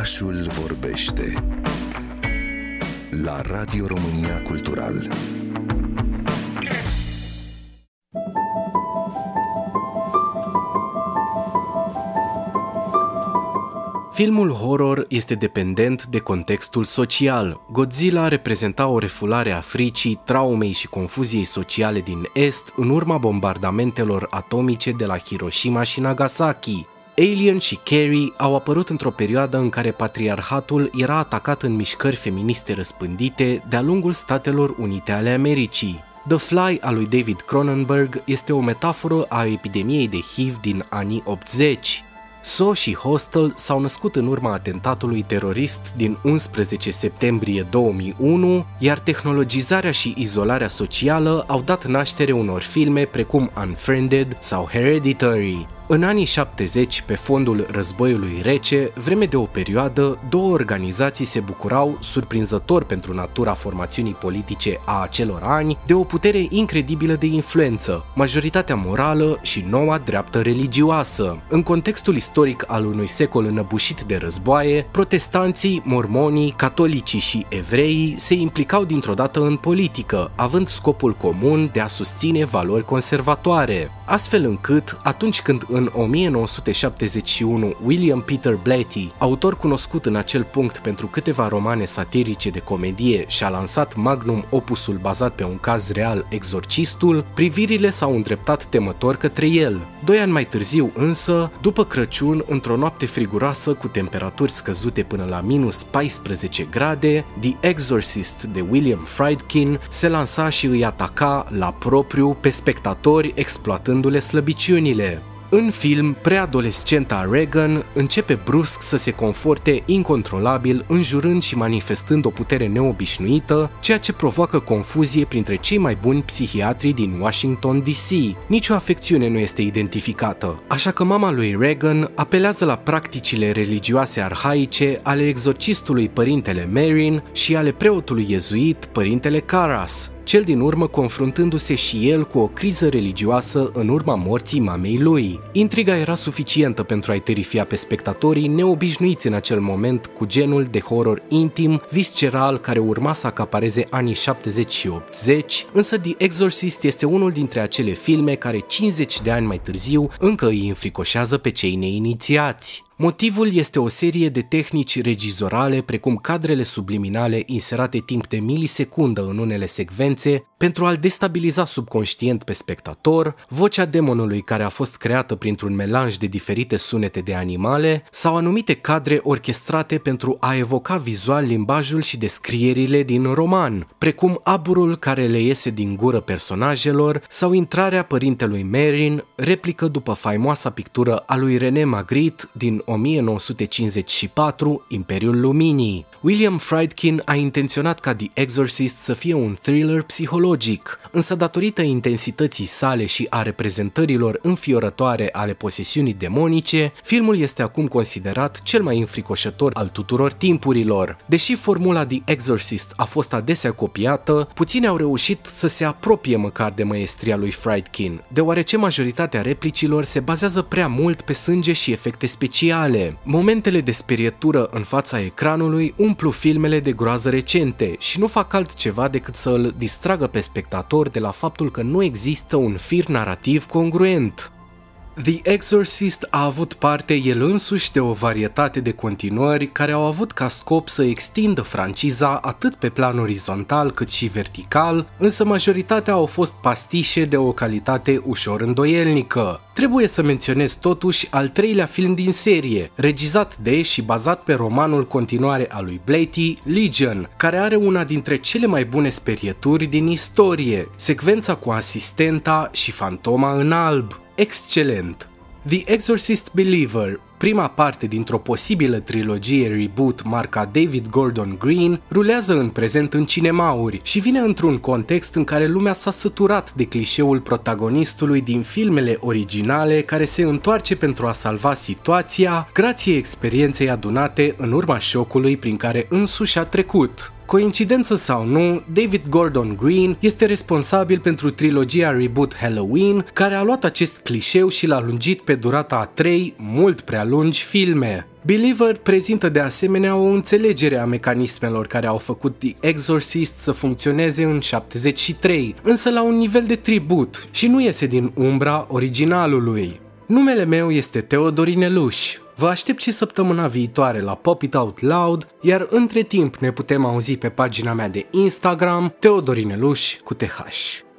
Orașul vorbește la Radio România Cultural. Filmul horror este dependent de contextul social. Godzilla reprezenta o refulare a fricii, traumei și confuziei sociale din Est în urma bombardamentelor atomice de la Hiroshima și Nagasaki. Alien și Carrie au apărut într-o perioadă în care patriarhatul era atacat în mișcări feministe răspândite de-a lungul Statelor Unite ale Americii. The Fly al lui David Cronenberg este o metaforă a epidemiei de HIV din anii 80. So și Hostel s-au născut în urma atentatului terorist din 11 septembrie 2001, iar tehnologizarea și izolarea socială au dat naștere unor filme precum Unfriended sau Hereditary. În anii 70, pe fondul războiului rece, vreme de o perioadă, două organizații se bucurau, surprinzător pentru natura formațiunii politice a acelor ani, de o putere incredibilă de influență, majoritatea morală și noua dreaptă religioasă. În contextul istoric al unui secol înăbușit de războaie, protestanții, mormonii, catolicii și evreii se implicau dintr-o dată în politică, având scopul comun de a susține valori conservatoare, astfel încât, atunci când în în 1971 William Peter Blatty, autor cunoscut în acel punct pentru câteva romane satirice de comedie și a lansat magnum opusul bazat pe un caz real, Exorcistul, privirile s-au îndreptat temător către el. Doi ani mai târziu însă, după Crăciun, într-o noapte friguroasă cu temperaturi scăzute până la minus 14 grade, The Exorcist de William Friedkin se lansa și îi ataca la propriu pe spectatori exploatându-le slăbiciunile. În film, preadolescenta Regan începe brusc să se conforte incontrolabil, înjurând și manifestând o putere neobișnuită, ceea ce provoacă confuzie printre cei mai buni psihiatri din Washington DC. Nicio afecțiune nu este identificată, așa că mama lui Regan apelează la practicile religioase arhaice ale exorcistului părintele Marin și ale preotului iezuit părintele Caras, cel din urmă confruntându-se și el cu o criză religioasă în urma morții mamei lui. Intriga era suficientă pentru a-i terifia pe spectatorii neobișnuiți în acel moment cu genul de horror intim, visceral care urma să acapareze anii 70 și 80, însă The Exorcist este unul dintre acele filme care 50 de ani mai târziu încă îi înfricoșează pe cei neinițiați. Motivul este o serie de tehnici regizorale precum cadrele subliminale inserate timp de milisecundă în unele secvențe pentru a-l destabiliza subconștient pe spectator, vocea demonului care a fost creată printr-un melanj de diferite sunete de animale sau anumite cadre orchestrate pentru a evoca vizual limbajul și descrierile din roman, precum aburul care le iese din gură personajelor sau intrarea părintelui Merin, replică după faimoasa pictură a lui René Magritte din 1954, Imperiul Luminii. William Friedkin a intenționat ca The Exorcist să fie un thriller psihologic, însă datorită intensității sale și a reprezentărilor înfiorătoare ale posesiunii demonice, filmul este acum considerat cel mai înfricoșător al tuturor timpurilor. Deși formula The Exorcist a fost adesea copiată, puțini au reușit să se apropie măcar de maestria lui Friedkin, deoarece majoritatea replicilor se bazează prea mult pe sânge și efecte speciale. Momentele de sperietură în fața ecranului umplu filmele de groază recente și nu fac altceva decât să îl distragă pe spectator de la faptul că nu există un fir narrativ congruent. The Exorcist a avut parte el însuși de o varietate de continuări care au avut ca scop să extindă franciza atât pe plan orizontal cât și vertical, însă majoritatea au fost pastișe de o calitate ușor îndoielnică. Trebuie să menționez totuși al treilea film din serie, regizat de și bazat pe romanul continuare al lui Blatty, Legion, care are una dintre cele mai bune sperieturi din istorie, secvența cu asistenta și fantoma în alb excelent. The Exorcist Believer, prima parte dintr-o posibilă trilogie reboot marca David Gordon Green, rulează în prezent în cinemauri și vine într-un context în care lumea s-a săturat de clișeul protagonistului din filmele originale care se întoarce pentru a salva situația grație experienței adunate în urma șocului prin care însuși a trecut. Coincidență sau nu, David Gordon Green este responsabil pentru trilogia reboot Halloween, care a luat acest clișeu și l-a lungit pe durata a trei, mult prea lungi filme. Believer prezintă de asemenea o înțelegere a mecanismelor care au făcut The Exorcist să funcționeze în 73, însă la un nivel de tribut și nu iese din umbra originalului. Numele meu este Teodorine Luș. Vă aștept și săptămâna viitoare la Pop It Out Loud, iar între timp ne putem auzi pe pagina mea de Instagram, Teodorineluș cu TH.